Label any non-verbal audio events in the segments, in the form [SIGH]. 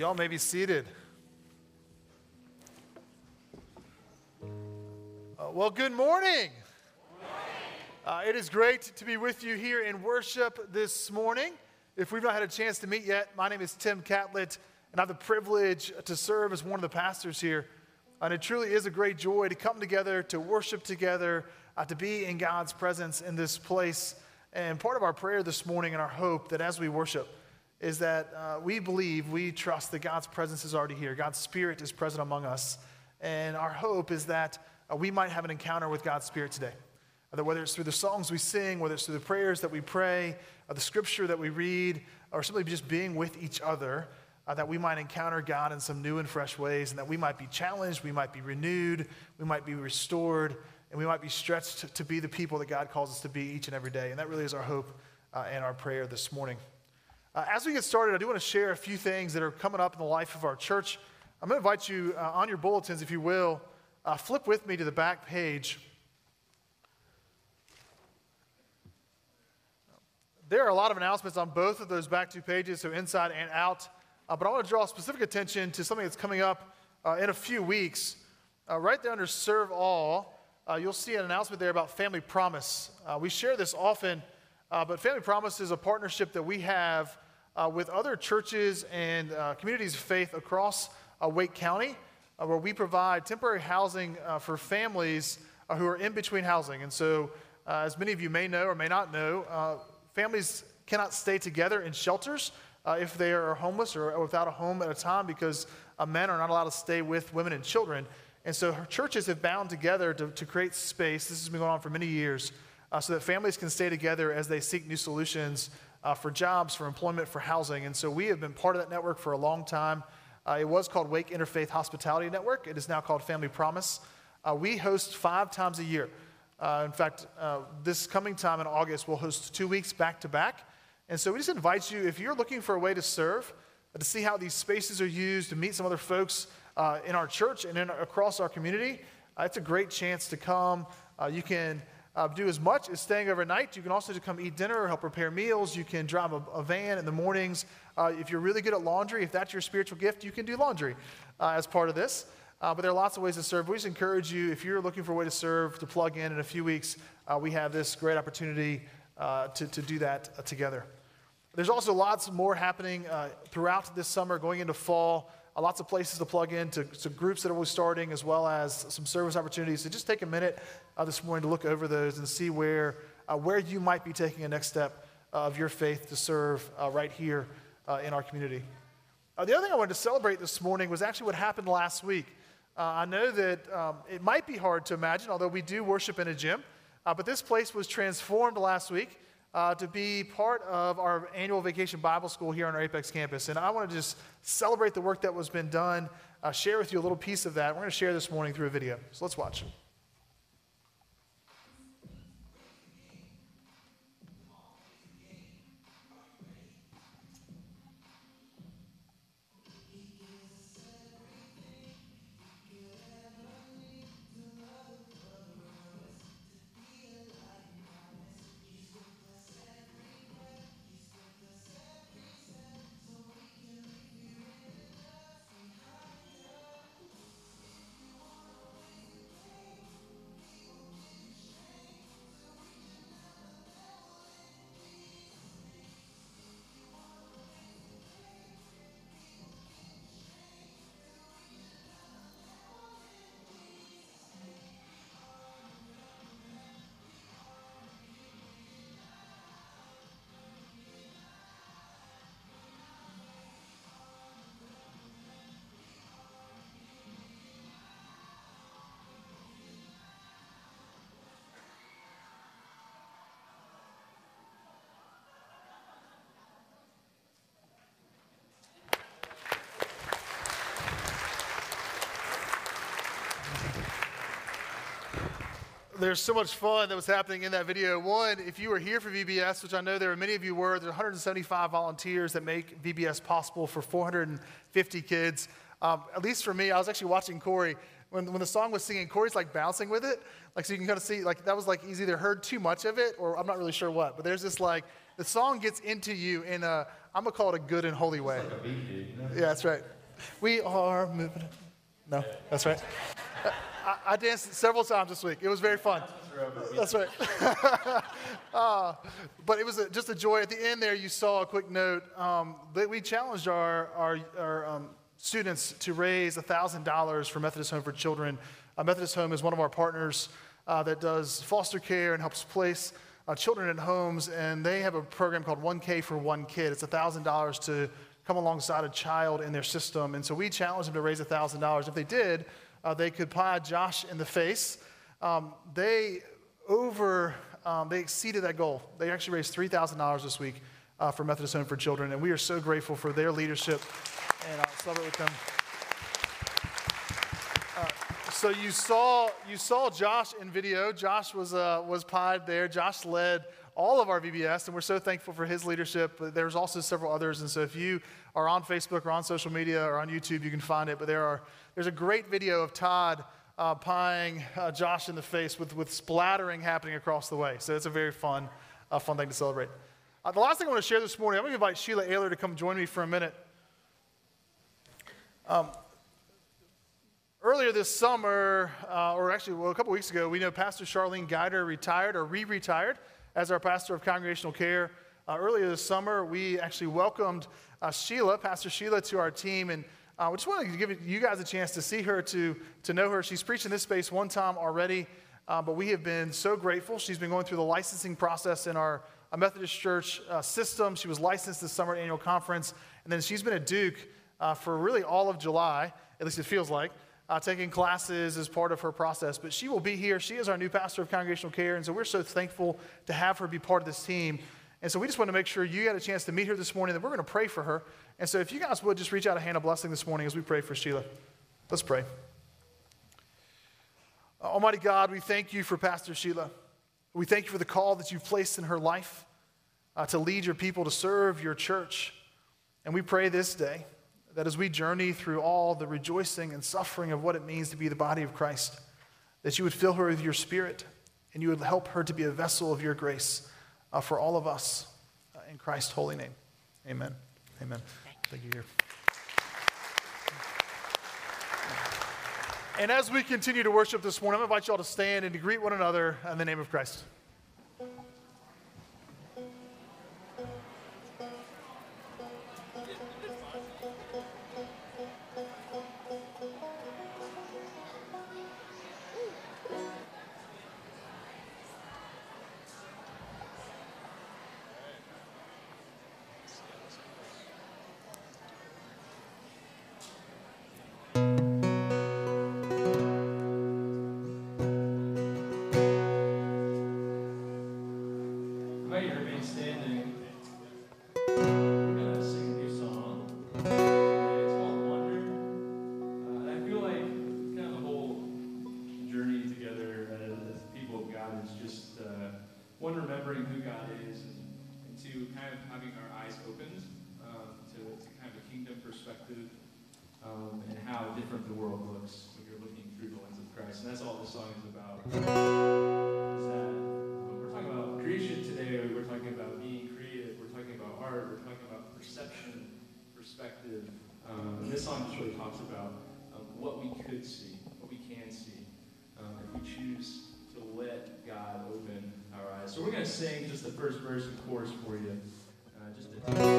Y'all may be seated. Uh, well, good morning. Uh, it is great to be with you here in worship this morning. If we've not had a chance to meet yet, my name is Tim Catlett, and I have the privilege to serve as one of the pastors here. And it truly is a great joy to come together, to worship together, uh, to be in God's presence in this place. And part of our prayer this morning and our hope that as we worship, is that uh, we believe, we trust that God's presence is already here. God's Spirit is present among us. And our hope is that uh, we might have an encounter with God's Spirit today. Uh, that whether it's through the songs we sing, whether it's through the prayers that we pray, or the scripture that we read, or simply just being with each other, uh, that we might encounter God in some new and fresh ways, and that we might be challenged, we might be renewed, we might be restored, and we might be stretched to, to be the people that God calls us to be each and every day. And that really is our hope uh, and our prayer this morning. Uh, as we get started, I do want to share a few things that are coming up in the life of our church. I'm going to invite you uh, on your bulletins, if you will, uh, flip with me to the back page. There are a lot of announcements on both of those back two pages, so inside and out. Uh, but I want to draw specific attention to something that's coming up uh, in a few weeks. Uh, right there under Serve All, you'll see an announcement there about Family Promise. we share this often uh, but Family Promise is a partnership that we have uh, with other churches and uh, communities of faith across uh, Wake County, uh, where we provide temporary housing for families who are in between housing. And so, as many of you may know or may not know, families cannot stay together in shelters if they are homeless or without a home at a time because men are not allowed to stay with women and children. And so, churches have bound together to, to create space. This has been going on for many years uh, so that families can stay together as they seek new solutions uh, for jobs, for employment, for housing. And so we have been part of that network for a long time. Uh, it was called Wake Interfaith Hospitality Network, it is now called Family Promise. Uh, we host five times a year. Uh, in fact, uh, this coming time in August, we'll host two weeks back to back. And so we just invite you, if you're looking for a way to serve, to see how these spaces are used, to meet some other folks in our church and in, across our community, it's a great chance to come. you can uh, do as much as staying overnight. You can also come eat dinner or help prepare meals. You can drive a, a van in the mornings. Uh, if you're really good at laundry, if that's your spiritual gift, you can do laundry uh, as part of this. Uh, but there are lots of ways to serve. We just encourage you, if you're looking for a way to serve, to plug in in a few weeks, uh, we have this great opportunity uh, to, to do that together. There's also lots more happening throughout this summer, going into fall. Uh, lots of places to plug in to, groups that are always starting, as well as some service opportunities. So just take a minute uh, this morning to look over those and see where, uh, where you might be taking a next step of your faith to serve uh, right here uh, in our community. the other thing I wanted to celebrate this morning was actually what happened last week. I know that um, it might be hard to imagine, although we do worship in a gym, but this place was transformed last week uh, to be part of our annual vacation Bible school here on our Apex campus. And I want to just celebrate the work that was been done, uh, share with you a little piece of that. We're going to share this morning through a video. So let's watch. There's so much fun that was happening in that video. One, if you were here for VBS, which I know there are many of you were, there's 175 volunteers that make VBS possible for 450 kids. Um, at least for me, I was actually watching Corey, when, when the song was singing, Corey's like bouncing with it. Like, so you can kind of see, like, that was like he's either heard too much of it or I'm not really sure what. But there's this like, the song gets into you in a, I'm going to call it a good and holy way. Like beat. Yeah, that's right. We are moving. No, that's right. I, I danced several times this week. It was very fun. That's right. [LAUGHS] uh, but it was a, just a joy. At the end there, you saw a quick note um, that we challenged our, our, our um, students to raise $1,000 for Methodist Home for Children. Uh, Methodist Home is one of our partners uh, that does foster care and helps place uh, children in homes, and they have a program called 1K for One Kid. It's $1,000 to come alongside a child in their system. And so we challenged them to raise $1,000. If they did, uh, they could pie Josh in the face. Um, they over, um, they exceeded that goal. They actually raised $3,000 this week uh, for Methodist Home for Children, and we are so grateful for their leadership and I'll celebrate with them. So you saw you saw Josh in video. Josh was uh, was pied there. Josh led all of our VBS, and we're so thankful for his leadership. But there's also several others, and so if you are on Facebook or on social media or on YouTube, you can find it. But there are there's a great video of Todd uh, pieing uh, Josh in the face with with splattering happening across the way. So it's a very fun uh, fun thing to celebrate. Uh, the last thing I want to share this morning, I'm going to invite Sheila Ayler to come join me for a minute. Um, earlier this summer, uh, or actually well, a couple weeks ago, we know Pastor Charlene Guider retired or re retired as our pastor of congregational care. Uh, earlier this summer, we actually welcomed uh, Sheila, Pastor Sheila, to our team. And uh, we just wanted to give you guys a chance to see her, to, to know her. She's preached in this space one time already, uh, but we have been so grateful. She's been going through the licensing process in our Methodist Church uh, system. She was licensed this summer at annual conference, and then she's been at Duke uh, for really all of July, at least it feels like, uh, taking classes as part of her process. But she will be here. She is our new pastor of congregational care, and so we're so thankful to have her be part of this team. And so we just want to make sure you got a chance to meet her this morning, that we're going to pray for her. And so if you guys would just reach out a hand of blessing this morning as we pray for Sheila. Let's pray. Almighty God, we thank you for Pastor Sheila. We thank you for the call that you've placed in her life uh, to lead your people, to serve your church. And we pray this day that as we journey through all the rejoicing and suffering of what it means to be the body of Christ, that you would fill her with your spirit and you would help her to be a vessel of your grace uh, for all of us uh, in Christ's holy name. Amen. Amen. Thank you. Here. And as we continue to worship this morning, I invite you all to stand and to greet one another in the name of Christ. sing just the first verse and chorus for you. Uh, just to-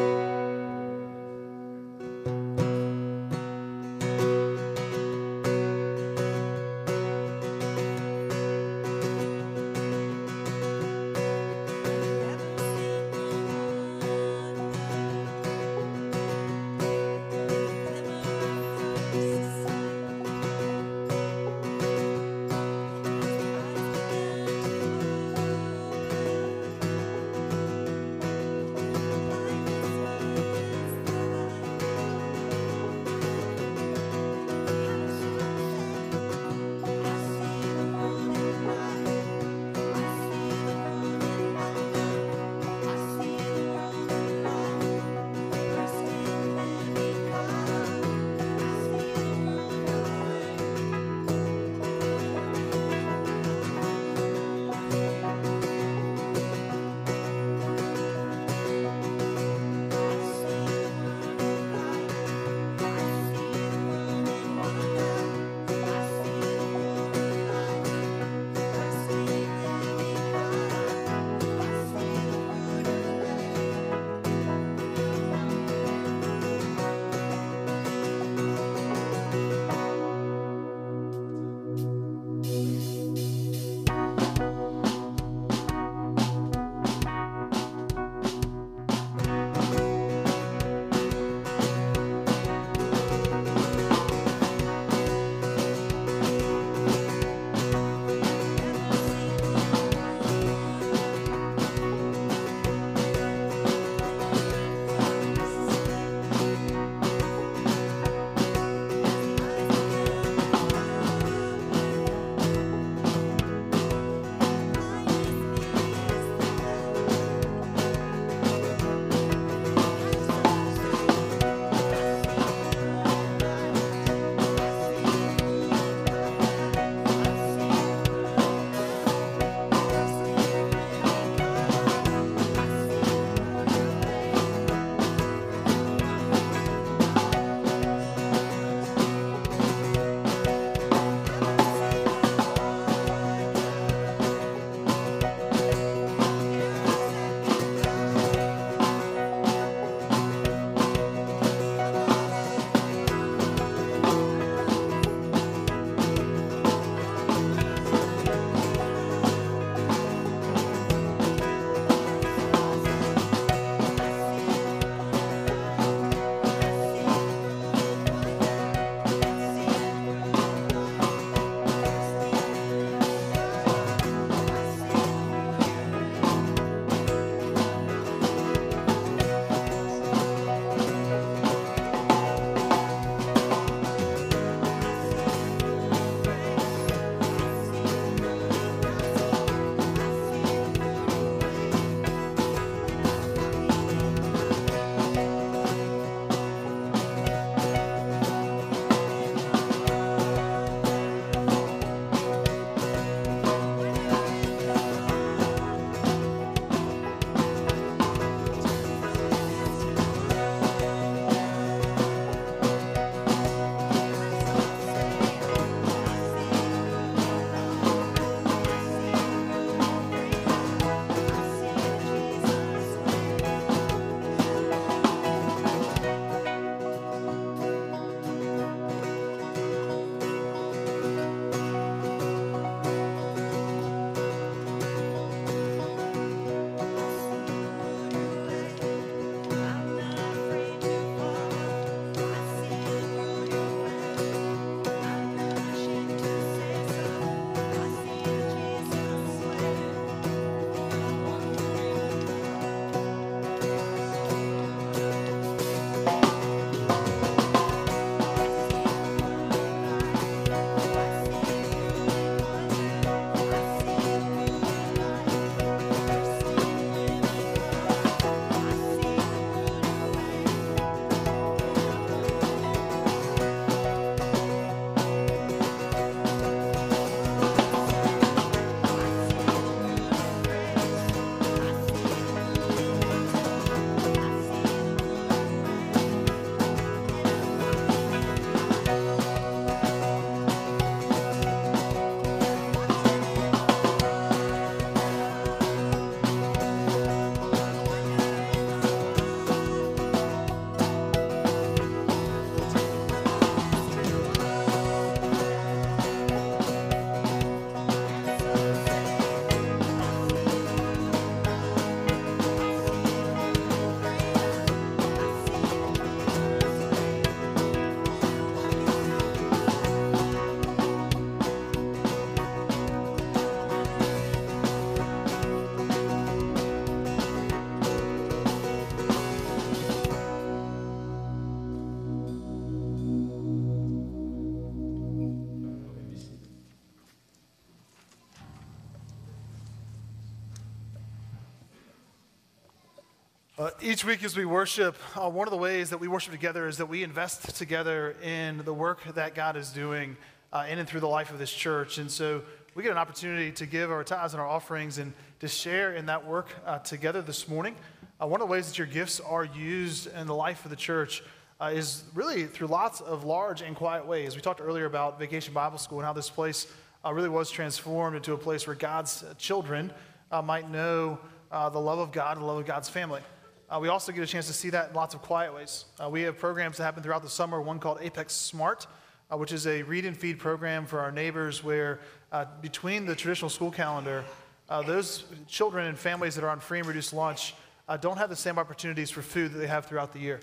each week as we worship, uh, one of the ways that we worship together is that we invest together in the work that God is doing uh, in and through the life of this church. And so we get an opportunity to give our tithes and our offerings and to share in that work uh, together this morning. Uh, one of the ways that your gifts are used in the life of the church uh, is really through lots of large and quiet ways. We talked earlier about Vacation Bible School and how this place really was transformed into a place where God's children might know the love of God and the love of God's family. Uh, we also get a chance to see that in lots of quiet ways. Uh, we have programs that happen throughout the summer, one called Apex Smart, uh, which is a read and feed program for our neighbors where uh, between the traditional school calendar, uh, those children and families that are on free and reduced lunch uh, don't have the same opportunities for food that they have throughout the year.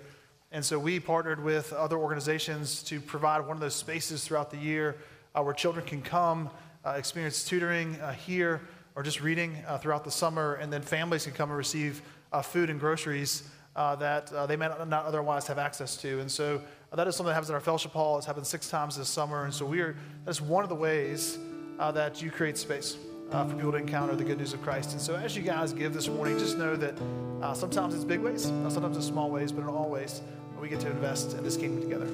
And so we partnered with other organizations to provide one of those spaces throughout the year where children can come, experience tutoring here, or just reading throughout the summer, and then families can come and receive uh, food and groceries uh, that uh, they may not otherwise have access to. And so uh, that is something that happens in our fellowship hall. It's happened six times this summer. And so we are, that's one of the ways uh, that you create space uh, for people to encounter the good news of Christ. And so as you guys give this morning, just know that sometimes it's big ways, sometimes it's small ways, but in all ways, we get to invest in this kingdom together.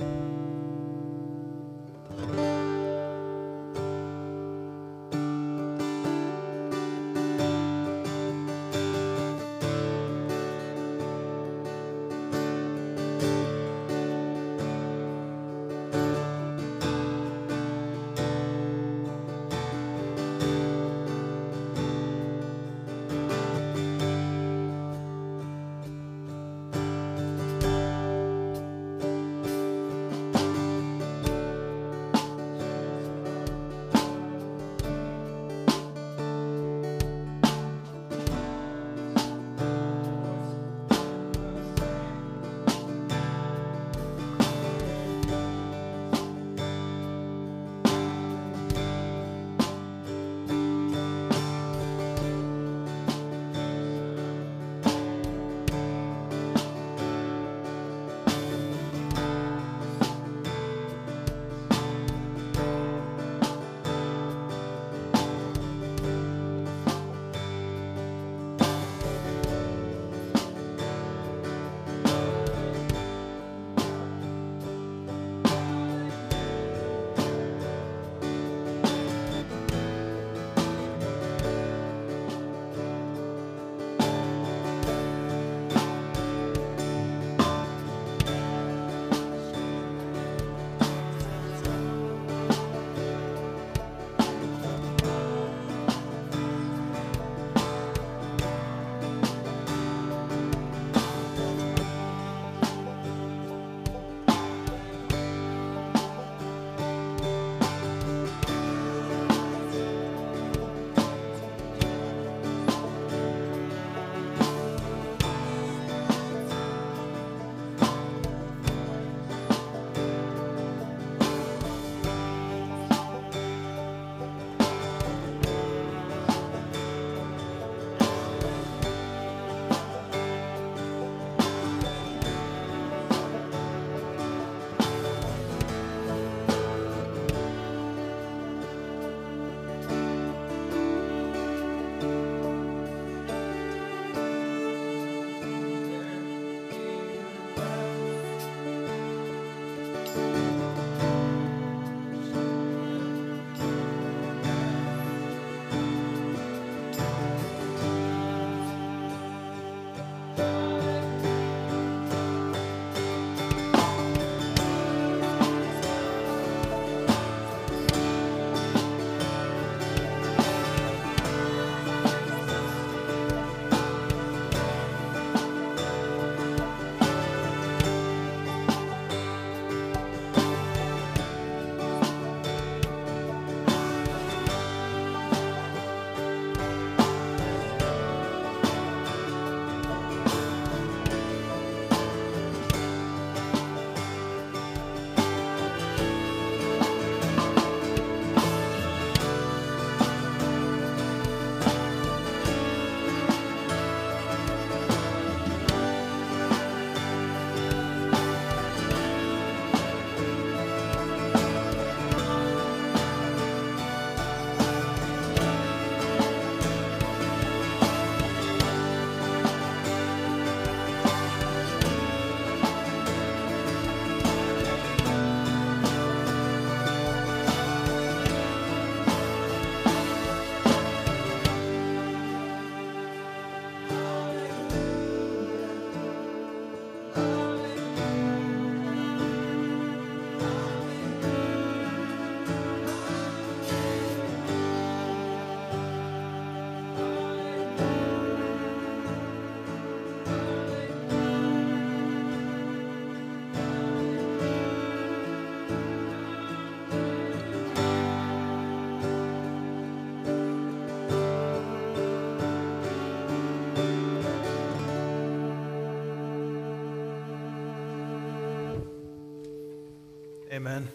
Amen.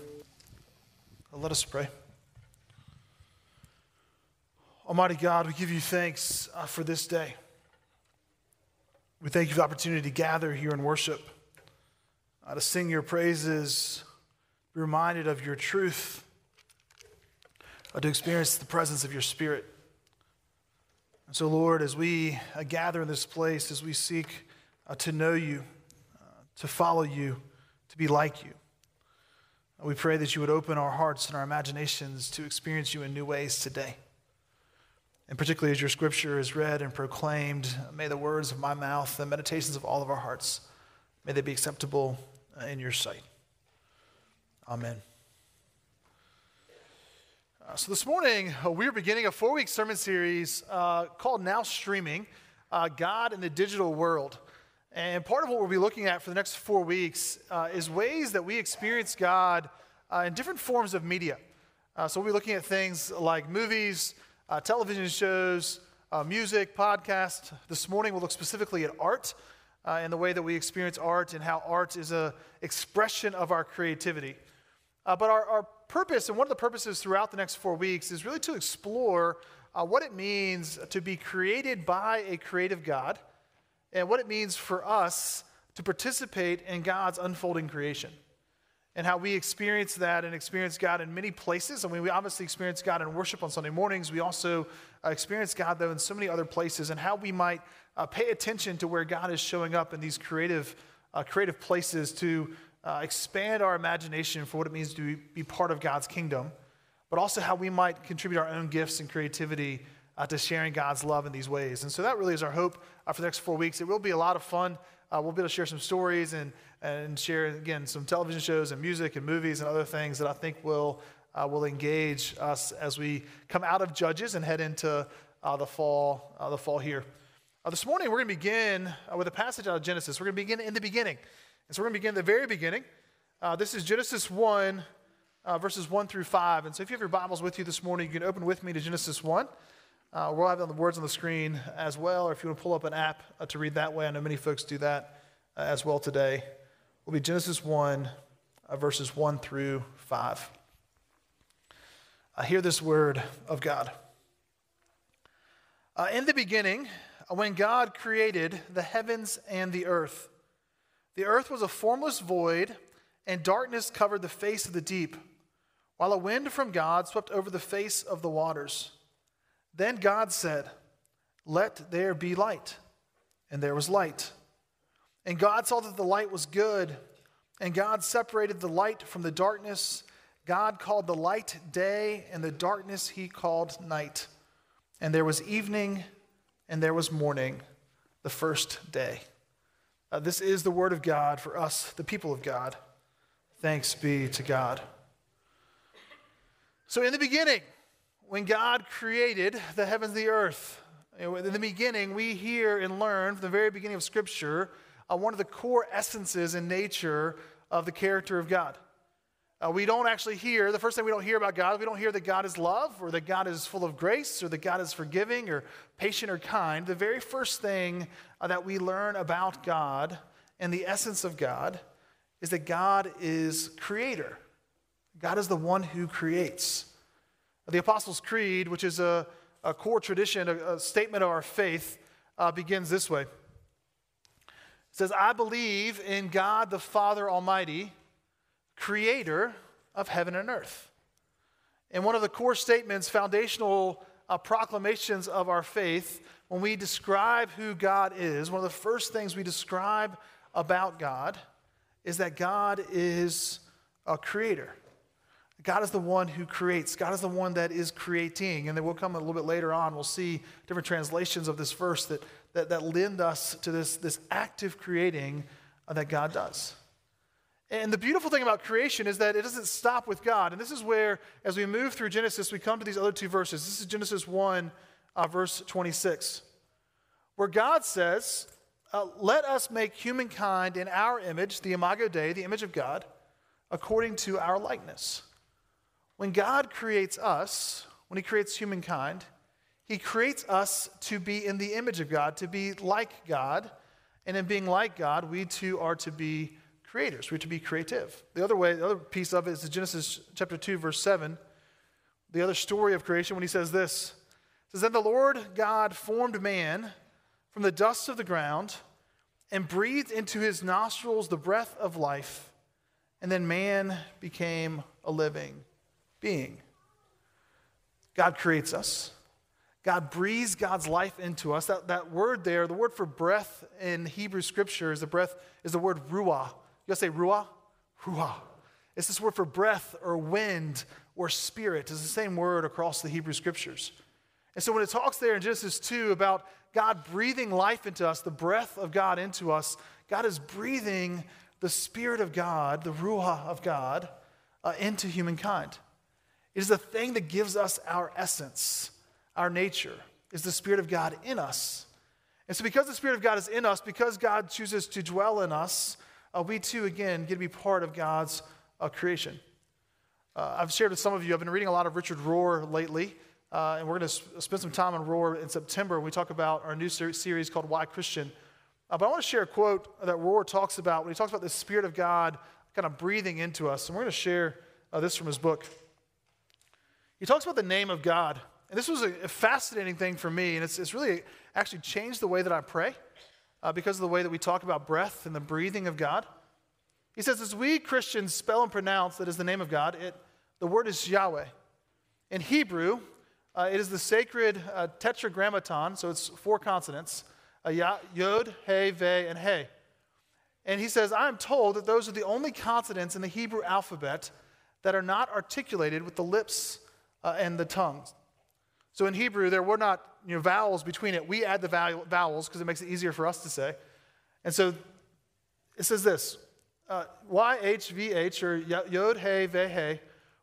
Let us pray. Almighty God, we give you thanks uh, for this day. We thank you for the opportunity to gather here and worship, uh, to sing your praises, be reminded of your truth, uh, to experience the presence of your Spirit. And so, Lord, as we uh, gather in this place, as we seek uh, to know you, uh, to follow you, to be like you, we pray that you would open our hearts and our imaginations to experience you in new ways today. And particularly as your scripture is read and proclaimed, may the words of my mouth, the meditations of all of our hearts, may they be acceptable uh, in your sight. Amen. Uh, so this morning, uh, we're beginning a four week sermon series uh, called Now Streaming uh, God in the Digital World. And part of what we'll be looking at for the next four weeks uh, is ways that we experience God in different forms of media. so we'll be looking at things like movies, uh, television shows, uh, music, podcasts. This morning we'll look specifically at art uh, and the way that we experience art and how art is an expression of our creativity. Uh, but our, our, purpose, and one of the purposes throughout the next four weeks, is really to explore uh, what it means to be created by a creative God and what it means for us to participate in God's unfolding creation and how we experience that and experience God in many places. I mean, we obviously experience God in worship on Sunday mornings. We also uh, experience God, though, in so many other places, and how we might uh, pay attention to where God is showing up in these creative, uh, creative places to uh, expand our imagination for what it means to be part of God's kingdom, but also how we might contribute our own gifts and creativity uh, to sharing God's love in these ways. And so that really is our hope uh, for the next four weeks. It will be a lot of fun. Uh, we'll be able to share some stories and, and share, again, some television shows and music and movies and other things that I think will, uh, will engage us as we come out of Judges and head into uh, the, fall, uh, the fall here. This morning, we're going to begin with a passage out of Genesis. We're going to begin in the beginning. And so we're going to begin at the very beginning. this is Genesis 1, verses 1 through 5. And so if you have your Bibles with you this morning, you can open with me to Genesis 1. Uh, we'll have the words on the screen as well, or if you want to pull up an app uh, to read that way, I know many folks do that uh, as well today. Will be Genesis 1, uh, verses 1 through 5. I hear this word of God. Uh, in the beginning, uh, when God created the heavens and the earth, the earth was a formless void, and darkness covered the face of the deep, while a wind from God swept over the face of the waters. Then God said, Let there be light. And there was light. And God saw that the light was good. And God separated the light from the darkness. God called the light day, and the darkness he called night. And there was evening, and there was morning, the first day. Uh, this is the word of God for us, the people of God. Thanks be to God. So, in the beginning, when God created the heavens and the earth, in the beginning, we hear and learn from the very beginning of Scripture uh, one of the core essences and nature of the character of God. Uh, we don't actually hear, the first thing we don't hear about God, we don't hear that God is love or that God is full of grace or that God is forgiving or patient or kind. The very first thing uh, that we learn about God and the essence of God is that God is creator. God is the one who creates. The Apostles' Creed, which is a, a core tradition, a, a, statement of our faith, uh, begins this way. It says, I believe in God the Father Almighty, creator of heaven and earth. And one of the core statements, foundational uh, proclamations of our faith, when we describe who God is, one of the first things we describe about God is that God is a creator. God is the one who creates. God is the one that is creating. And then we'll come a little bit later on, we'll see different translations of this verse that, that, that lend us to this, this active creating that God does. And the beautiful thing about creation is that it doesn't stop with God. And this is where, as we move through Genesis, we come to these other two verses. This is Genesis 1, uh, verse 26, where God says, uh, Let us make humankind in our image, the imago Dei, the image of God, according to our likeness. When God creates us, when He creates humankind, He creates us to be in the image of God, to be like God. And in being like God, we too are to be creators. We're to be creative. The other way, the other piece of it is Genesis chapter 2, verse 7. The other story of creation when he says this. It says, Then the Lord God formed man from the dust of the ground and breathed into his nostrils the breath of life, and then man became a living being. God creates us. God breathes God's life into us. That, that word there, the word for breath in Hebrew scripture is the breath, is the word ruah. You guys say ruah? Ruah. It's this word for breath or wind or spirit. It's the same word across the Hebrew scriptures. And so when it talks there in Genesis 2 about God breathing life into us, the breath of God into us, God is breathing the Spirit of God, the Ruah of God, uh, into humankind. It is the thing that gives us our essence, our nature, is the Spirit of God in us. And so, because the Spirit of God is in us, because God chooses to dwell in us, uh, we too, again, get to be part of God's uh, creation. Uh, I've shared with some of you, I've been reading a lot of Richard Rohr lately. Uh, and we're going to spend some time on Rohr in September when we talk about our new ser- series called Why Christian. Uh, but I want to share a quote that Rohr talks about when he talks about the Spirit of God kind of breathing into us. And we're going to share uh, this from his book. He talks about the name of God. And this was a, fascinating thing for me. And it's, it's really actually changed the way that I pray uh, because of the way that we talk about breath and the breathing of God. He says, as we Christians spell and pronounce that is the name of God, it, the word is Yahweh. In Hebrew, uh, it is the sacred uh, tetragrammaton, so it's four consonants uh, Yod, He, Ve, and He. And he says, I am told that those are the only consonants in the Hebrew alphabet that are not articulated with the lips uh, and the tongues. So in Hebrew, there were not you know, vowels between it. We add the vowels because it makes it easier for us to say. And so it says this uh, YHVH, or Yod, He, Ve, He,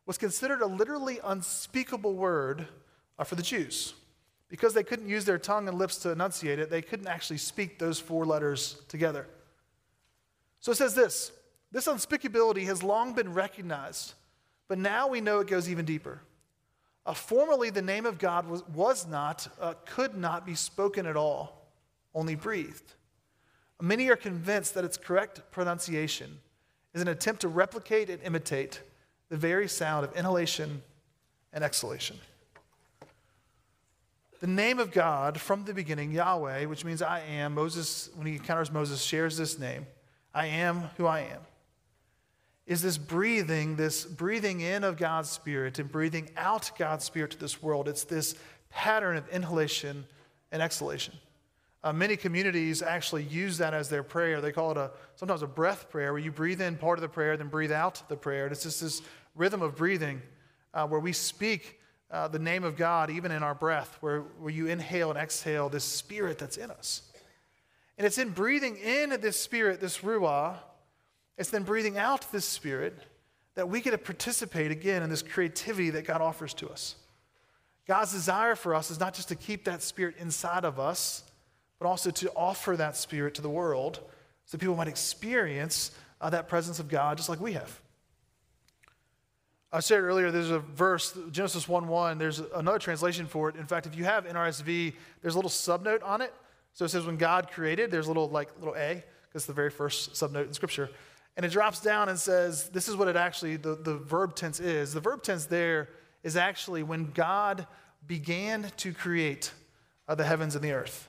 was considered a literally unspeakable word uh, for the Jews. Because they couldn't use their tongue and lips to enunciate it, they couldn't actually speak those four letters together. So it says this this unspeakability has long been recognized, but now we know it goes even deeper. Uh, formerly, the name of God was, was not, uh, could not be spoken at all, only breathed. Many are convinced that its correct pronunciation is an attempt to replicate and imitate the very sound of inhalation and exhalation. The name of God from the beginning, Yahweh, which means I am, Moses, when he encounters Moses, shares this name I am who I am. Is this breathing, this breathing in of God's Spirit and breathing out God's Spirit to this world? It's this pattern of inhalation and exhalation. Uh, many communities actually use that as their prayer. They call it a sometimes a breath prayer, where you breathe in part of the prayer, then breathe out the prayer. And it's just this rhythm of breathing uh, where we speak uh, the name of God even in our breath, where, where you inhale and exhale this spirit that's in us. And it's in breathing in this spirit, this ruah, it's then breathing out this spirit that we get to participate again in this creativity that God offers to us. God's desire for us is not just to keep that spirit inside of us, but also to offer that spirit to the world so people might experience uh, that presence of God just like we have. I said earlier, there's a verse, Genesis 1 1, there's another translation for it. In fact, if you have NRSV, there's a little subnote on it. So it says, when God created, there's a little, like, little A, because it's the very first subnote in Scripture. And it drops down and says, this is what it actually, the, the verb tense is. The verb tense there is actually when God began to create uh, the heavens and the earth.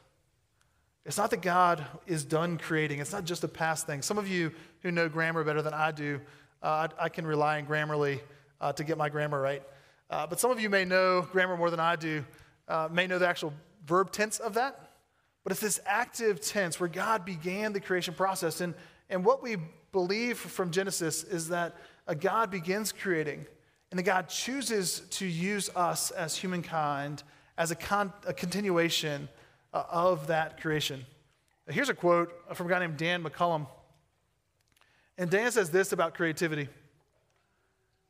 It's not that God is done creating, it's not just a past thing. Some of you who know grammar better than I do, uh, I, I, can rely on Grammarly uh, to get my grammar right. Uh, but some of you may know grammar more than I do, uh, may know the actual verb tense of that. But it's this active tense where God began the creation process. And, and what we believe from Genesis is that a God begins creating, and that God chooses to use us as humankind as a, con- a continuation uh, of that creation. Here's a quote from a guy named Dan McCollam. And Dan says this about creativity.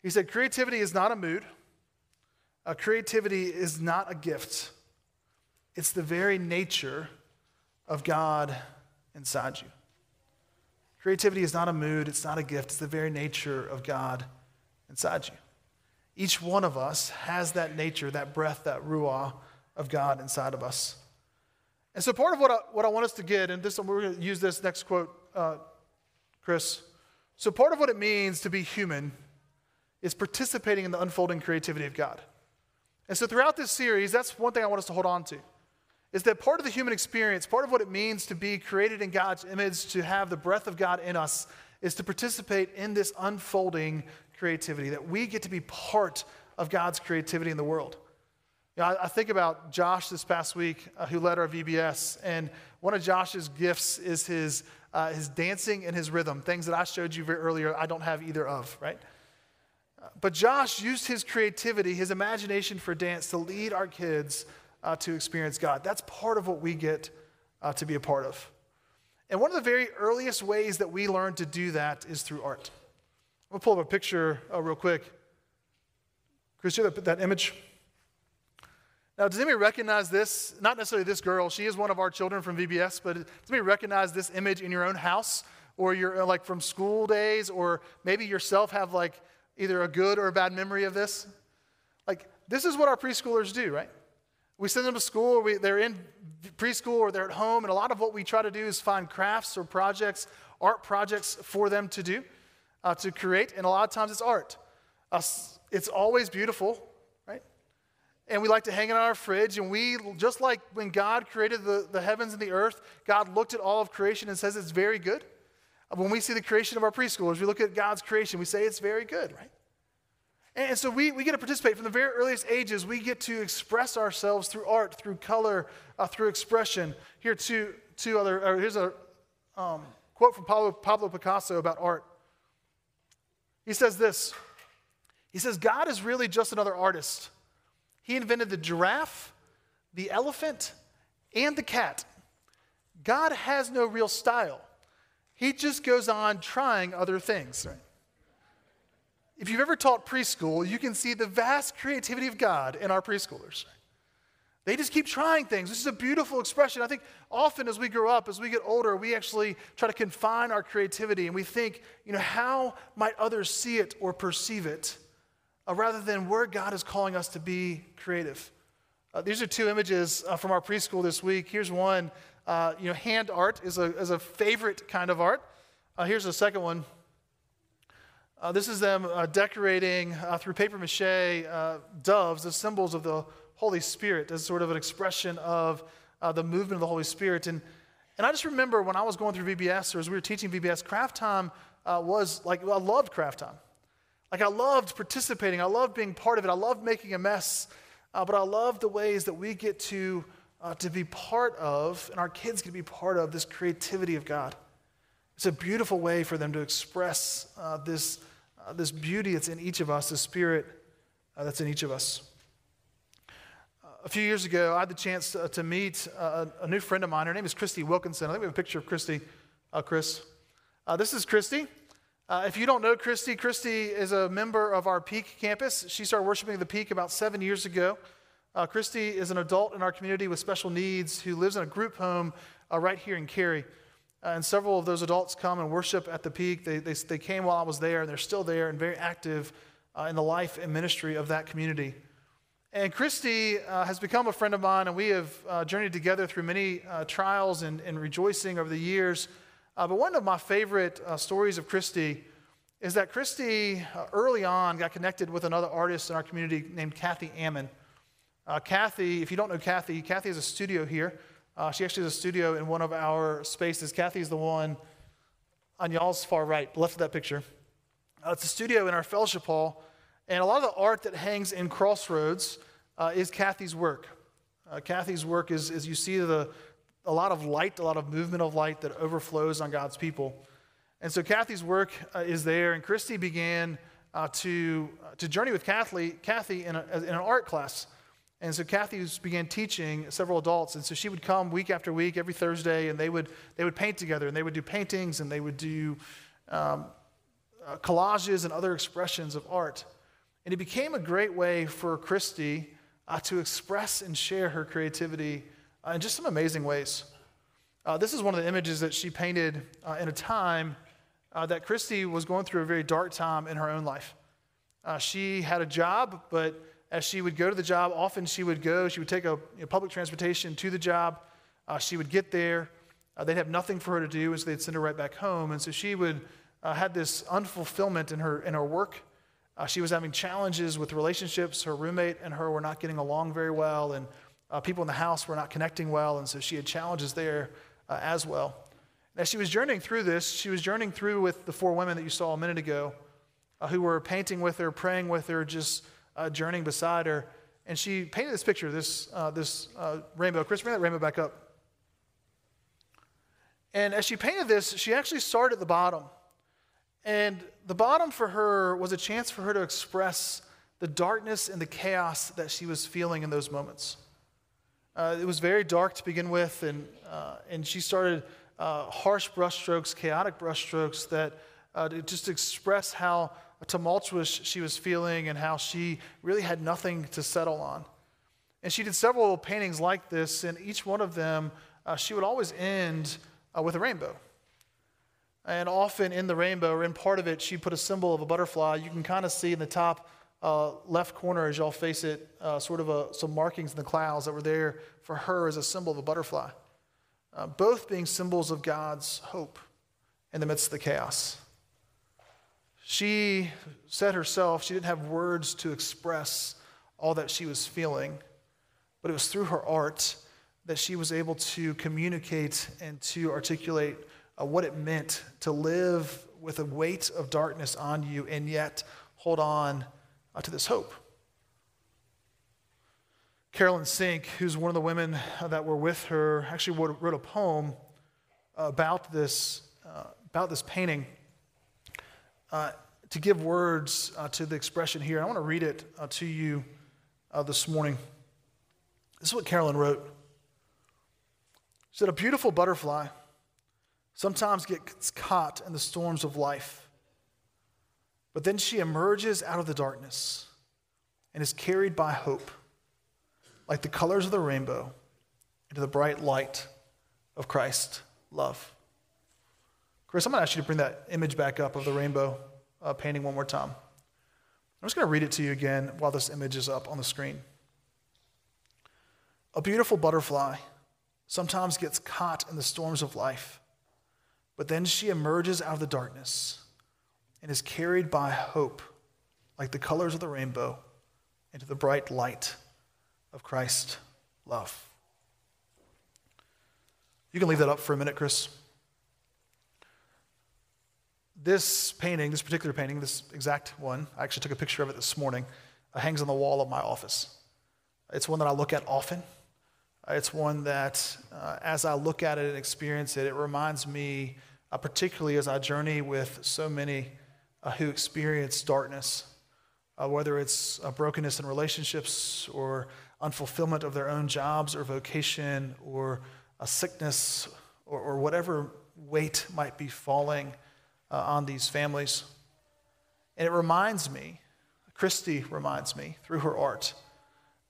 He said, Creativity is not a mood, uh, creativity is not a gift. It's the very nature of God inside you. Creativity is not a mood, it's not a gift, it's the very nature of God inside you. Each one of us has that nature, that breath, that ruah of God inside of us. And so, part of what I, what I want us to get, and this we're going to use this next quote, uh, Chris, So, part of what it means to be human is participating in the unfolding creativity of God. And so, throughout this series, that's one thing I want us to hold on to. Is that part of the human experience, part of what it means to be created in God's image, to have the breath of God in us, is to participate in this unfolding creativity, that we get to be part of God's creativity in the world. You know, I, I, think about Josh this past week, uh, who led our VBS, and one of Josh's gifts is his, uh, his dancing and his rhythm, things that I showed you very earlier I don't have either of, right? But Josh used his creativity, his imagination for dance to lead our kids uh, to experience God. That's part of what we get uh, to be a part of. And one of the very earliest ways that we learn to do that is through art. I'm going to pull up a picture uh, real quick. Chris, you that, that image? Now, does anybody recognize this? Not necessarily this girl. She is one of our children from VBS, but does anybody recognize this image in your own house or you're uh, like from school days or maybe yourself have like either a good or a bad memory of this? Like, this is what our preschoolers do, right? We send them to school, we, they're in preschool or they're at home, and a lot of what we try to do is find crafts or projects, art projects for them to do, uh, to create, and a lot of times it's art. Uh, it's always beautiful, right? And we like to hang it on our fridge, and we, just like when God created the, the heavens and the earth, God looked at all of creation and says it's very good. When we see the creation of our preschoolers, we look at God's creation, we say it's very good, right? And so we, we get to participate from the very earliest ages. We get to express ourselves through art, through color, uh, through expression. Here, two, two other, here's a um, quote from Pablo, Pablo Picasso about art. He says this He says, God is really just another artist. He invented the giraffe, the elephant, and the cat. God has no real style. He just goes on trying other things. Right? If you've ever taught preschool, you can see the vast creativity of God in our preschoolers. They just keep trying things. This is a beautiful expression. I think often as we grow up, as we get older, we actually try to confine our creativity and we think, you know, how might others see it or perceive it uh, rather than where God is calling us to be creative. Uh, these are two images uh, from our preschool this week. Here's one uh, you know, hand art is a, is a favorite kind of art. Uh, here's the second one. Uh, this is them uh, decorating uh, through paper mache uh, doves, the symbols of the Holy Spirit, as sort of an expression of the movement of the Holy Spirit. And, and I just remember when I was going through VBS, or as we were teaching VBS, craft time was like, I loved craft time. Like, I loved participating, I loved being part of it, I loved making a mess, but I loved the ways that we get to uh, to be part of, and our kids can be part of this creativity of God. It's a beautiful way for them to express uh, this, uh, this beauty that's in each of us, the spirit uh, that's in each of us. Uh, a few years ago, I had the chance to, to meet uh, a new friend of mine. Her name is Christy Wilkinson. I think we have a picture of Christy, Chris. this is Christy. Uh, if you don't know Christy, Christy is a member of our Peak campus. She started worshiping the Peak about seven years ago. Uh, Christy is an adult in our community with special needs who lives in a group home uh, right here in Cary. Uh, and several of those adults come and worship at the peak. They, they, they came while I was there, and they're still there and very active uh, in the life and ministry of that community. And Christy uh, has become a friend of mine, and we have uh, journeyed together through many trials and, and, rejoicing over the years. but one of my favorite stories of Christy is that Christy early on got connected with another artist in our community named Kathy Ammon. Uh, Kathy, if you don't know Kathy, Kathy has a studio here. Uh, she actually has a studio in one of our spaces. Kathy is the one on y'all's far right, left of that picture. Uh, it's a studio in our fellowship hall, and a lot of the art that hangs in Crossroads uh, is Kathy's work. Uh, Kathy's work is, is you see the, a lot of light, a lot of movement of light that overflows on God's people. And so Kathy's work uh, is there, and Christy began to, to journey with Kathy, Kathy in, a, in an art class. And so Kathy began teaching several adults. And so she would come week after week, every Thursday, and they would, they would paint together. And they would do paintings and they would do um, uh, collages and other expressions of art. And it became a great way for Christy uh, to express and share her creativity uh, in just some amazing ways. Uh, this is one of the images that she painted uh, in a time uh, that Christy was going through a very dark time in her own life. she had a job, but as she would go to the job, often she would go, she would take a you know, public transportation to the job. Uh, she would get there. Uh, they'd have nothing for her to do, and so they'd send her right back home. And so she would uh, had this unfulfillment in her, in her work. Uh, she was having challenges with relationships. Her roommate and her were not getting along very well, and uh, people in the house were not connecting well, and so she had challenges there uh, as well. And As she was journeying through this, she was journeying through with the four women that you saw a minute ago who were painting with her, praying with her, just uh, journeying beside her. And she painted this picture, this, uh, this uh, rainbow. Chris, bring that rainbow back up. And as she painted this, she actually started at the bottom. And the bottom for her was a chance for her to express the darkness and the chaos that she was feeling in those moments. Uh, it was very dark to begin with, and, uh, and she started uh, harsh brushstrokes, chaotic brushstrokes that uh, just express how tumultuous she was feeling and how she really had nothing to settle on. And she did several paintings like this, and each one of them, uh, she would always end uh, with a rainbow. And often in the rainbow, or in part of it, she put a symbol of a butterfly. You can kind of see in the top uh, left corner as y'all face it, uh, sort of a, some markings in the clouds that were there for her as a symbol of a butterfly uh, both being symbols of God's hope in the midst of the chaos. She said herself she didn't have words to express all that she was feeling, but it was through her art that she was able to communicate and to articulate uh, what it meant to live with a weight of darkness on you and yet hold on uh, to this hope. Carolyn Sink, who's one of the women that were with her, actually wrote a poem about this, uh, about this painting uh, to give words uh, to the expression here. I want to read it uh, to you uh, this morning. This is what Carolyn wrote. She said, A beautiful butterfly sometimes gets caught in the storms of life, but then she emerges out of the darkness and is carried by hope like the colors of the rainbow into the bright light of Christ's love. Chris, I'm going to ask you to bring that image back up of the rainbow uh, painting one more time. I'm just going to read it to you again while this image is up on the screen. A beautiful butterfly sometimes gets caught in the storms of life, but then she emerges out of the darkness and is carried by hope, like the colors of the rainbow, into the bright light of Christ's love. You can leave that up for a minute, Chris. This painting, this particular painting, this exact one, I actually took a picture of it this morning, uh, hangs on the wall of my office. It's one that I look at often. Uh, it's one that, uh, as I look at it and experience it, it reminds me, uh, particularly as I journey with so many uh, who experience darkness, uh, whether it's brokenness in relationships or unfulfillment of their own jobs or vocation or a sickness or, or whatever weight might be falling uh, on these families. And it reminds me, Christy reminds me through her art,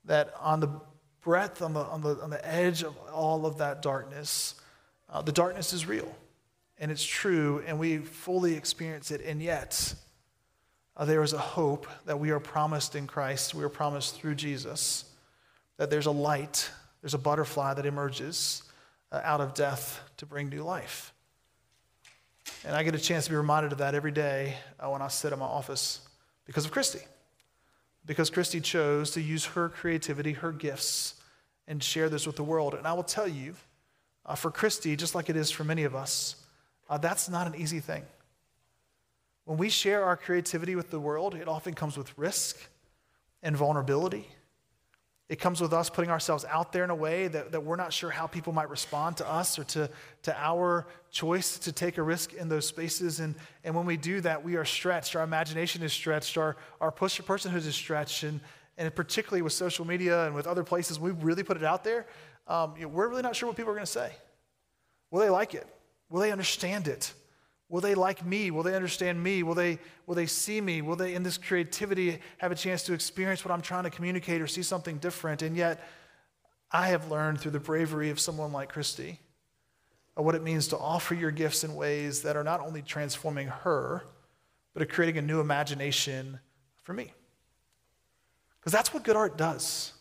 that on the breadth, on the, on the, on the edge of all of that darkness, uh, the darkness is real and it's true, and we fully experience it, and yet uh, there is a hope that we are promised in Christ, we are promised through Jesus that there's a light, there's a butterfly that emerges uh, out of death to bring new life. And I get a chance to be reminded of that every day uh, when I sit in my office because of Christy. Because Christy chose to use her creativity, her gifts, and share this with the world. And I will tell you, uh, for Christy, just like it is for many of us, uh, that's not an easy thing. When we share our creativity with the world, it often comes with risk and vulnerability. It comes with us putting ourselves out there in a way that, that we're not sure how people might respond to us or to, to our choice to take a risk in those spaces. And, and when we do that, we are stretched. Our imagination is stretched. Our, our push, personhood is stretched. And, and particularly with social media and with other places, we really put it out there. Um, you know, we're really not sure what people are going to say. Will they like it? Will they understand it? Will they like me? Will they understand me? Will they, will they see me? Will they, in this creativity, have a chance to experience what I'm trying to communicate or see something different? And yet, I have learned through the bravery of someone like Christy what it means to offer your gifts in ways that are not only transforming her, but are creating a new imagination for me. Because that's what good art does.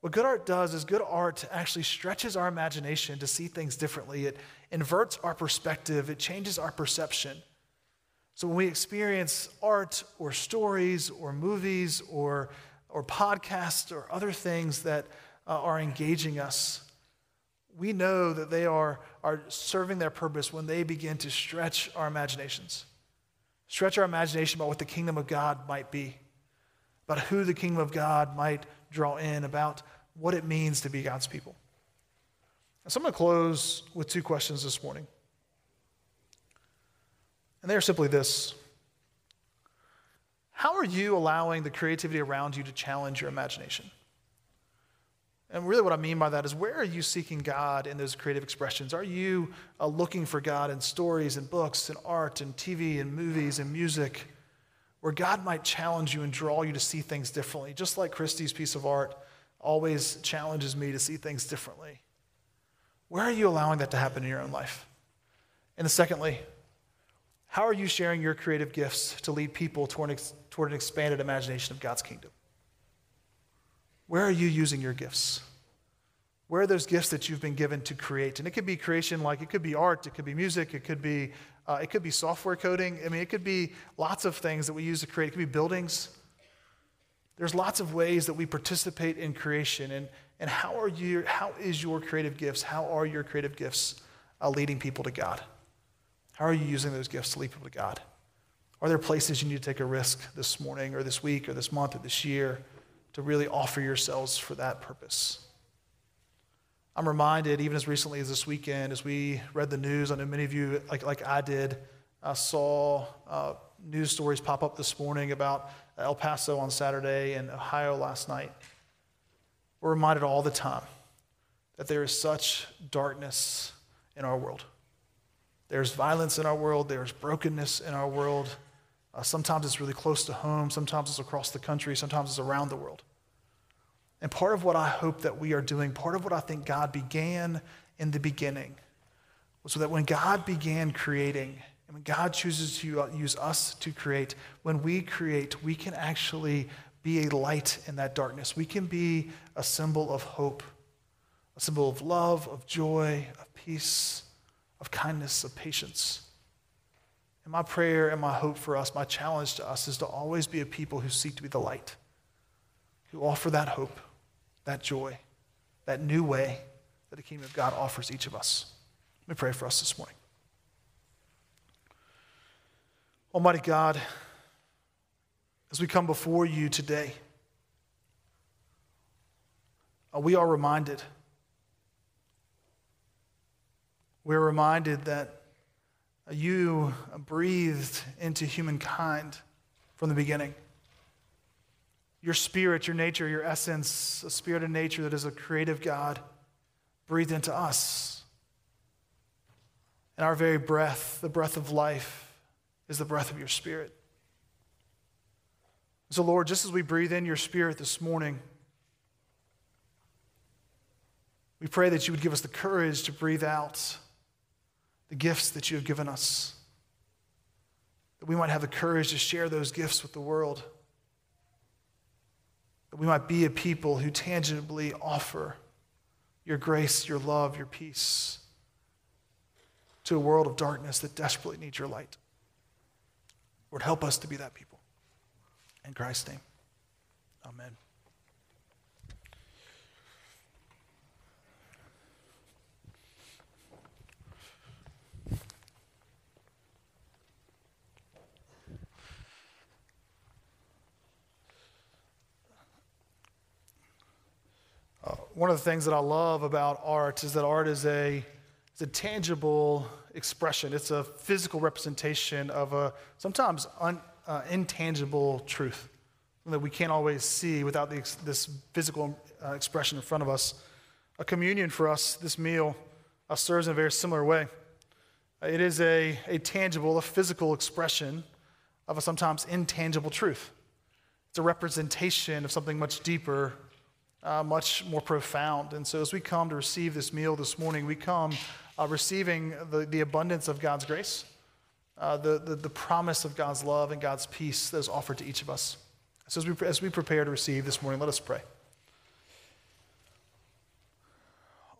What good art does is good art actually stretches our imagination to see things differently. It inverts our perspective, it changes our perception. So when we experience art or stories or movies or, or podcasts or other things that uh, are engaging us, we know that they are, are serving their purpose when they begin to stretch our imaginations. Stretch our imagination about what the kingdom of God might be, about who the kingdom of God might draw in, about what it means to be God's people. And so I'm going to close with two questions this morning. And they are simply this How are you allowing the creativity around you to challenge your imagination? And really, what I mean by that is where are you seeking God in those creative expressions? Are you uh, looking for God in stories and books and art and TV and movies and music, where God might challenge you and draw you to see things differently? Just like Christy's piece of art always challenges me to see things differently. Where are you allowing that to happen in your own life? And secondly, how are you sharing your creative gifts to lead people toward an, toward an expanded imagination of God's kingdom? Where are you using your gifts? Where are those gifts that you've been given to create? And it could be creation, like it could be art, it could be music, it could be, uh, it could be software coding. I mean, it could be lots of things that we use to create. It could be buildings. There's lots of ways that we participate in creation. And, and how, are you, how is your creative gifts, how are your creative gifts uh, leading people to God? How are you using those gifts to lead people to God? Are there places you need to take a risk this morning or this week or this month or this year? to really offer yourselves for that purpose. I'm reminded, even as recently as this weekend, as we read the news, I know many of you, like, like I did, uh, saw uh, news stories pop up this morning about El Paso on Saturday and Ohio last night. We're reminded all the time that there is such darkness in our world. There's violence in our world, there's brokenness in our world. Uh, sometimes it's really close to home, sometimes it's across the country, sometimes it's around the world. And part of what I hope that we are doing, part of what I think God began in the beginning, was so that when God began creating, and when God chooses to use us to create, when we create, we can actually be a light in that darkness. We can be a symbol of hope, a symbol of love, of joy, of peace, of kindness, of patience. And my prayer and my hope for us, my challenge to us, is to always be a people who seek to be the light, who offer that hope, that joy, that new way that the kingdom of God offers each of us. Let me pray for us this morning. Almighty God, as we come before you today, uh, we are reminded. We're reminded that you breathed into humankind from the beginning. Your spirit, your nature, your essence, a spirit of nature that is a creative God, breathed into us. And our very breath, the breath of life, is the breath of your spirit. So, Lord, just as we breathe in your spirit this morning, we pray that you would give us the courage to breathe out the gifts that you have given us. That we might have the courage to share those gifts with the world. That we might be a people who tangibly offer your grace, your love, your peace to a world of darkness that desperately needs your light. Lord, help us to be that people. In Christ's name, amen. Uh, one of the things that I love about art is that art is a, it's a tangible expression. It's a physical representation of a sometimes un, uh, intangible truth that we can't always see without the, this physical uh, expression in front of us. A communion for us, this meal, uh, serves in a very similar way. It is a, a tangible, a physical expression of a sometimes intangible truth. It's a representation of something much deeper uh, much more profound. And so, as we come to receive this meal this morning, we come uh, receiving the, the abundance of God's grace, uh, the, the, the, promise of God's love and God's peace that is offered to each of us. So, as we, as we prepare to receive this morning, let us pray.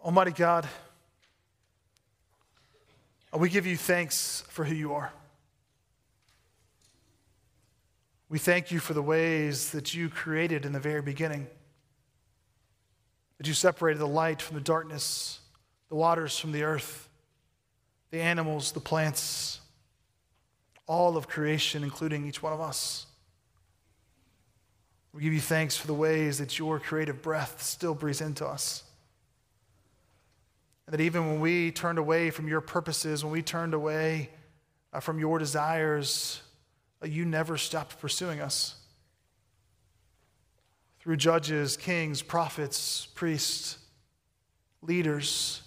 Almighty God, we give you thanks for who you are. We thank you for the ways that you created in the very beginning, that you separated the light from the darkness, the waters from the earth, the animals, the plants, all of creation, including each one of us. We give you thanks for the ways that your creative breath still breathes into us. And that even when we turned away from your purposes, when we turned away uh, from your desires, uh, you never stopped pursuing us. Through judges, kings, prophets, priests, leaders,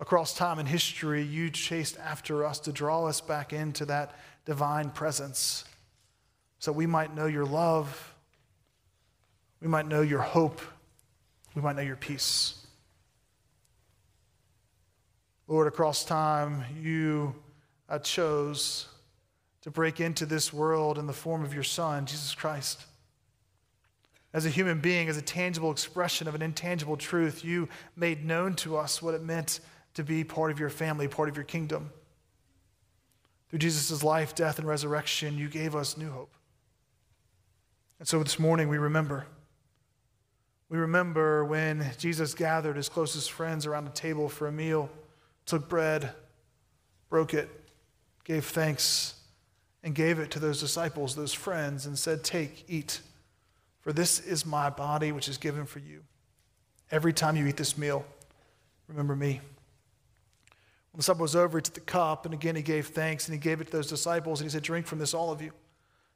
across time and history, you chased after us to draw us back into that divine presence so we might know your love, we might know your hope, we might know your peace. Lord, across time, you uh, chose to break into this world in the form of your Son, Jesus Christ. As a human being, as a tangible expression of an intangible truth, you made known to us what it meant to be part of your family, part of your kingdom. Through Jesus' life, death, and resurrection, you gave us new hope. And so this morning we remember. We remember when Jesus gathered his closest friends around a table for a meal took bread, broke it, gave thanks, and gave it to those disciples, those friends, and said, Take, eat, for this is my body which is given for you. Every time you eat this meal, remember me. When the supper was over, he took the cup, and again he gave thanks, and he gave it to those disciples, and he said, Drink from this, all of you.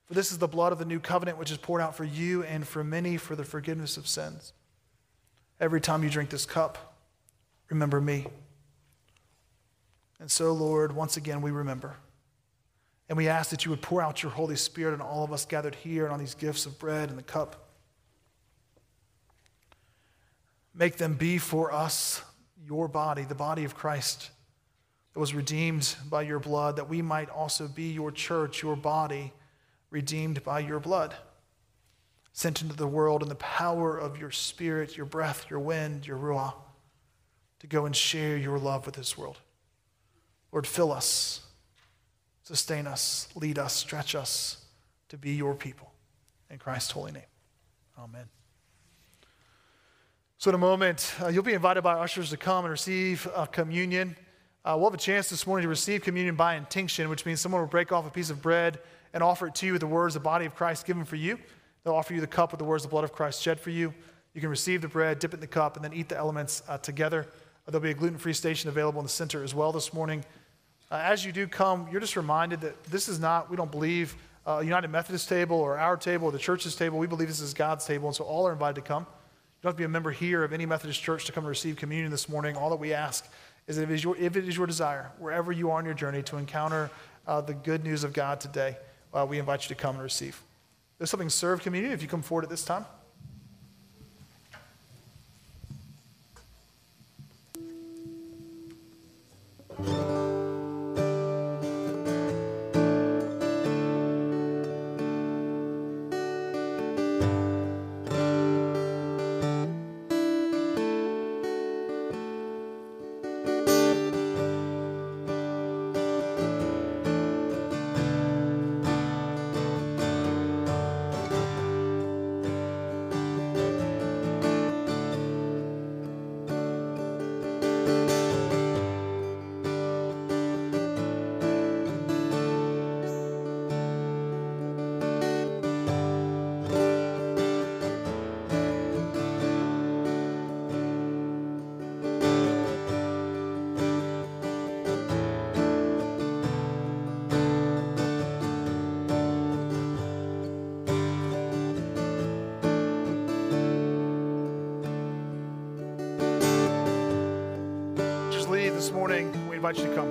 For this is the blood of the new covenant, which is poured out for you and for many for the forgiveness of sins. Every time you drink this cup, remember me. And so, Lord, once again, we remember. And we ask that you would pour out your Holy Spirit on all of us gathered here and on these gifts of bread and the cup. Make them be for us your body, the body of Christ that was redeemed by your blood, that we might also be your church, your body, redeemed by your blood, sent into the world in the power of your spirit, your breath, your wind, your ruah, to go and share your love with this world. Lord, fill us, sustain us, lead us, stretch us to be your people. In Christ's holy name. Amen. So, in a moment, uh, you'll be invited by ushers to come and receive uh, communion. Uh, we'll have a chance this morning to receive communion by intinction, which means someone will break off a piece of bread and offer it to you with the words, the body of Christ given for you. They'll offer you the cup with the words, the blood of Christ shed for you. You can receive the bread, dip it in the cup, and then eat the elements uh, together. There'll be a gluten free station available in the center as well this morning. Uh, as you do come, you're just reminded that this is not, we don't believe uh, United Methodist table or our table or the church's table. We believe this is God's table, and so all are invited to come. You don't have to be a member here of any Methodist church to come and receive communion this morning. All that we ask is if it is your, if it is your desire, wherever you are on your journey, to encounter uh, the good news of God today, uh, we invite you to come and receive. There's something served communion if you come forward at this time. You to come.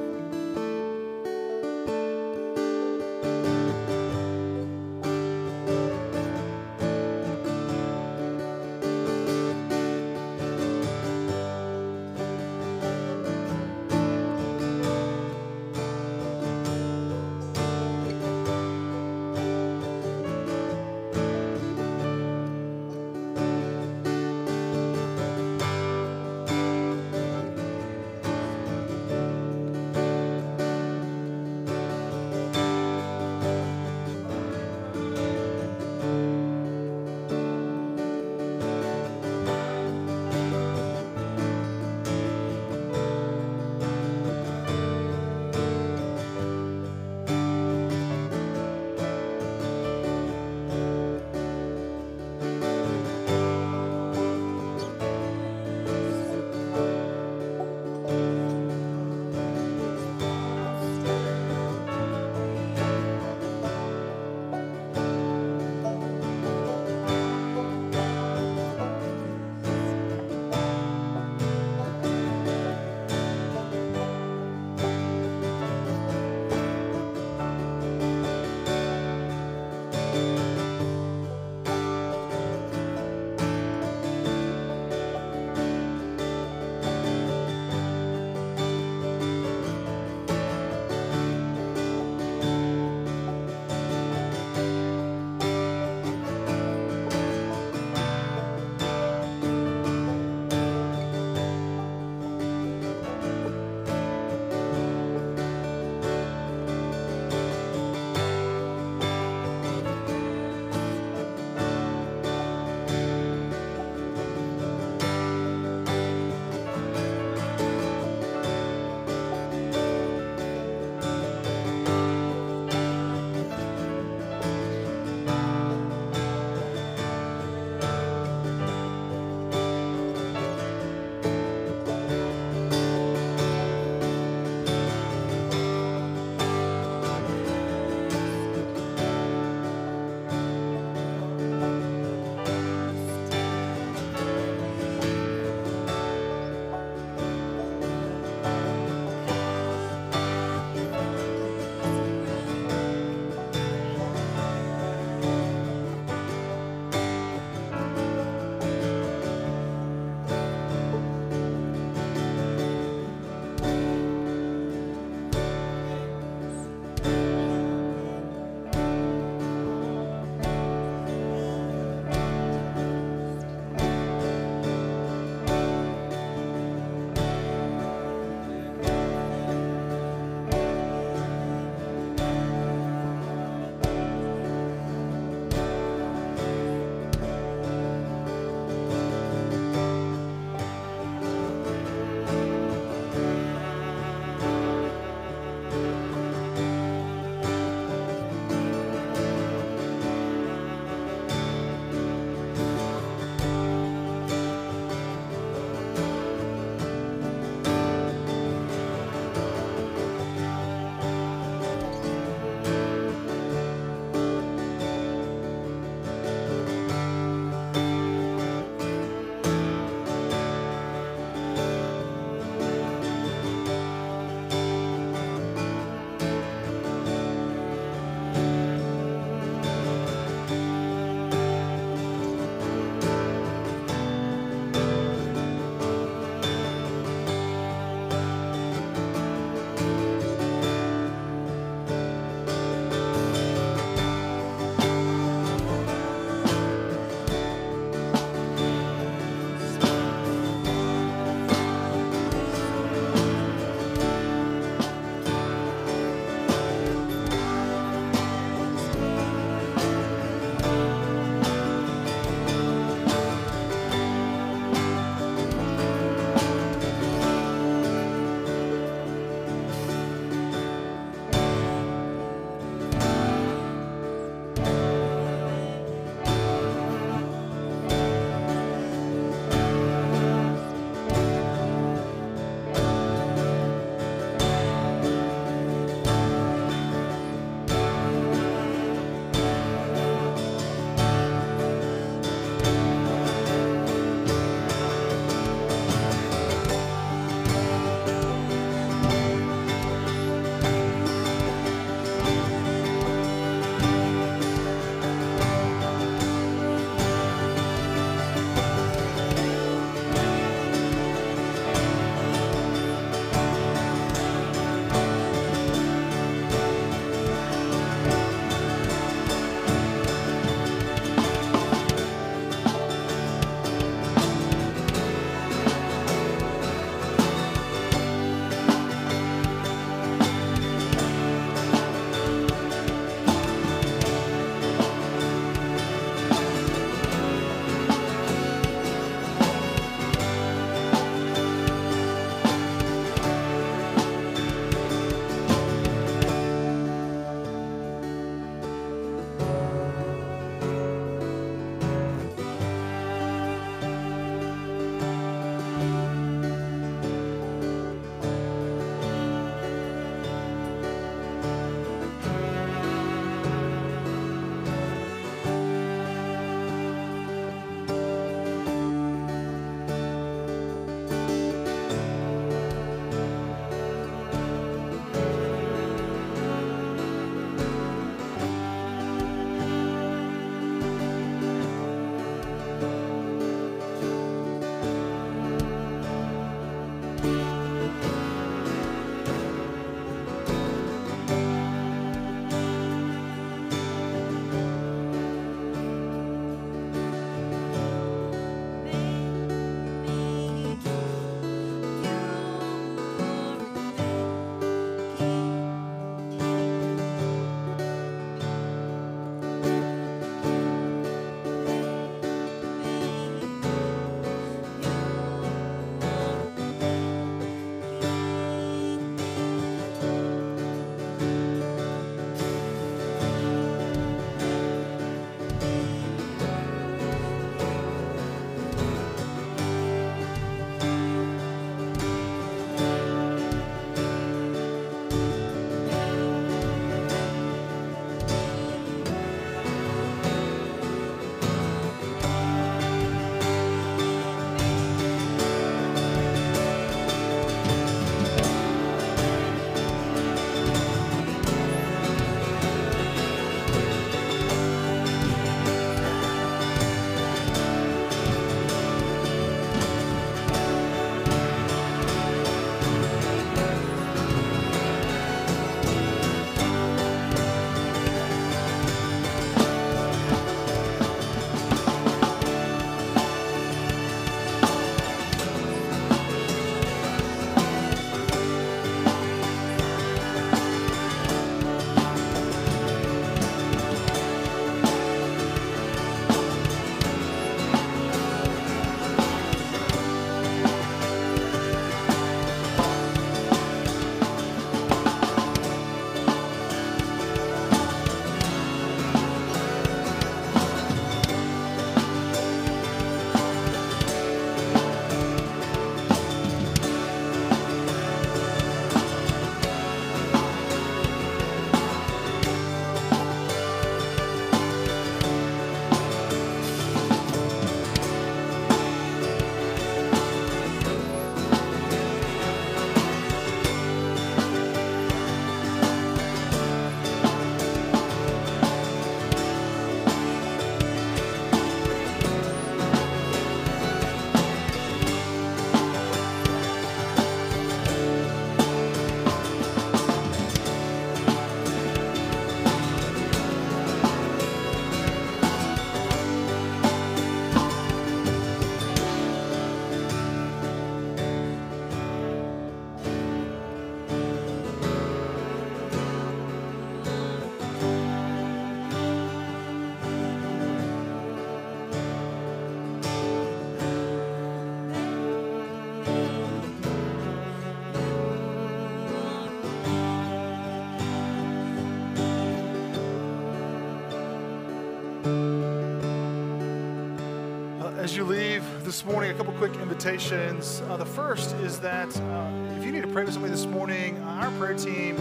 You leave this morning, a couple quick invitations. Uh, the first is that uh, if you need to pray with somebody this morning, our prayer team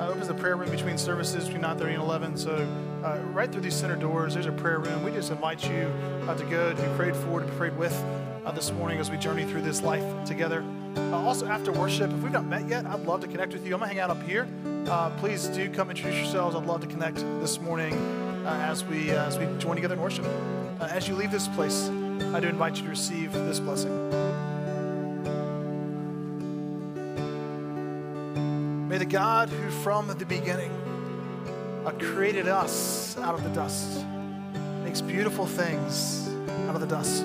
uh, opens the prayer room between services between 9:30 and 11. So uh, right through these center doors, there's a prayer room. We just invite you uh, to go to be prayed for, to be prayed with this morning as we journey through this life together. also, after worship, if we've not met yet, I'd love to connect with you. I'm gonna hang out up here. please do come introduce yourselves. I'd love to connect this morning as we as we join together in worship. as you leave this place. I do invite you to receive this blessing. May the God who from the beginning created us out of the dust, makes beautiful things out of the dust.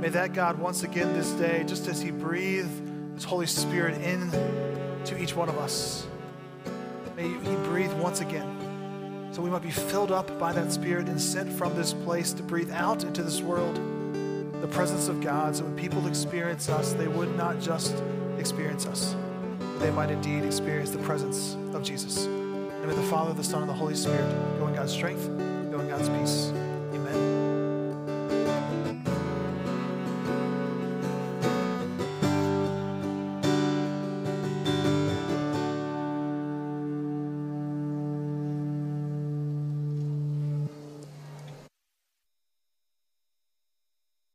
May that God once again this day, just as He breathed His Holy Spirit in to each one of us, may He breathe once again so we might be filled up by that Spirit and sent from this place to breathe out into this world the presence of God. So when people experience us, they would not just experience us, but they might indeed experience the presence of Jesus. And may the Father, the Son, and the Holy Spirit go in God's strength, go in God's peace.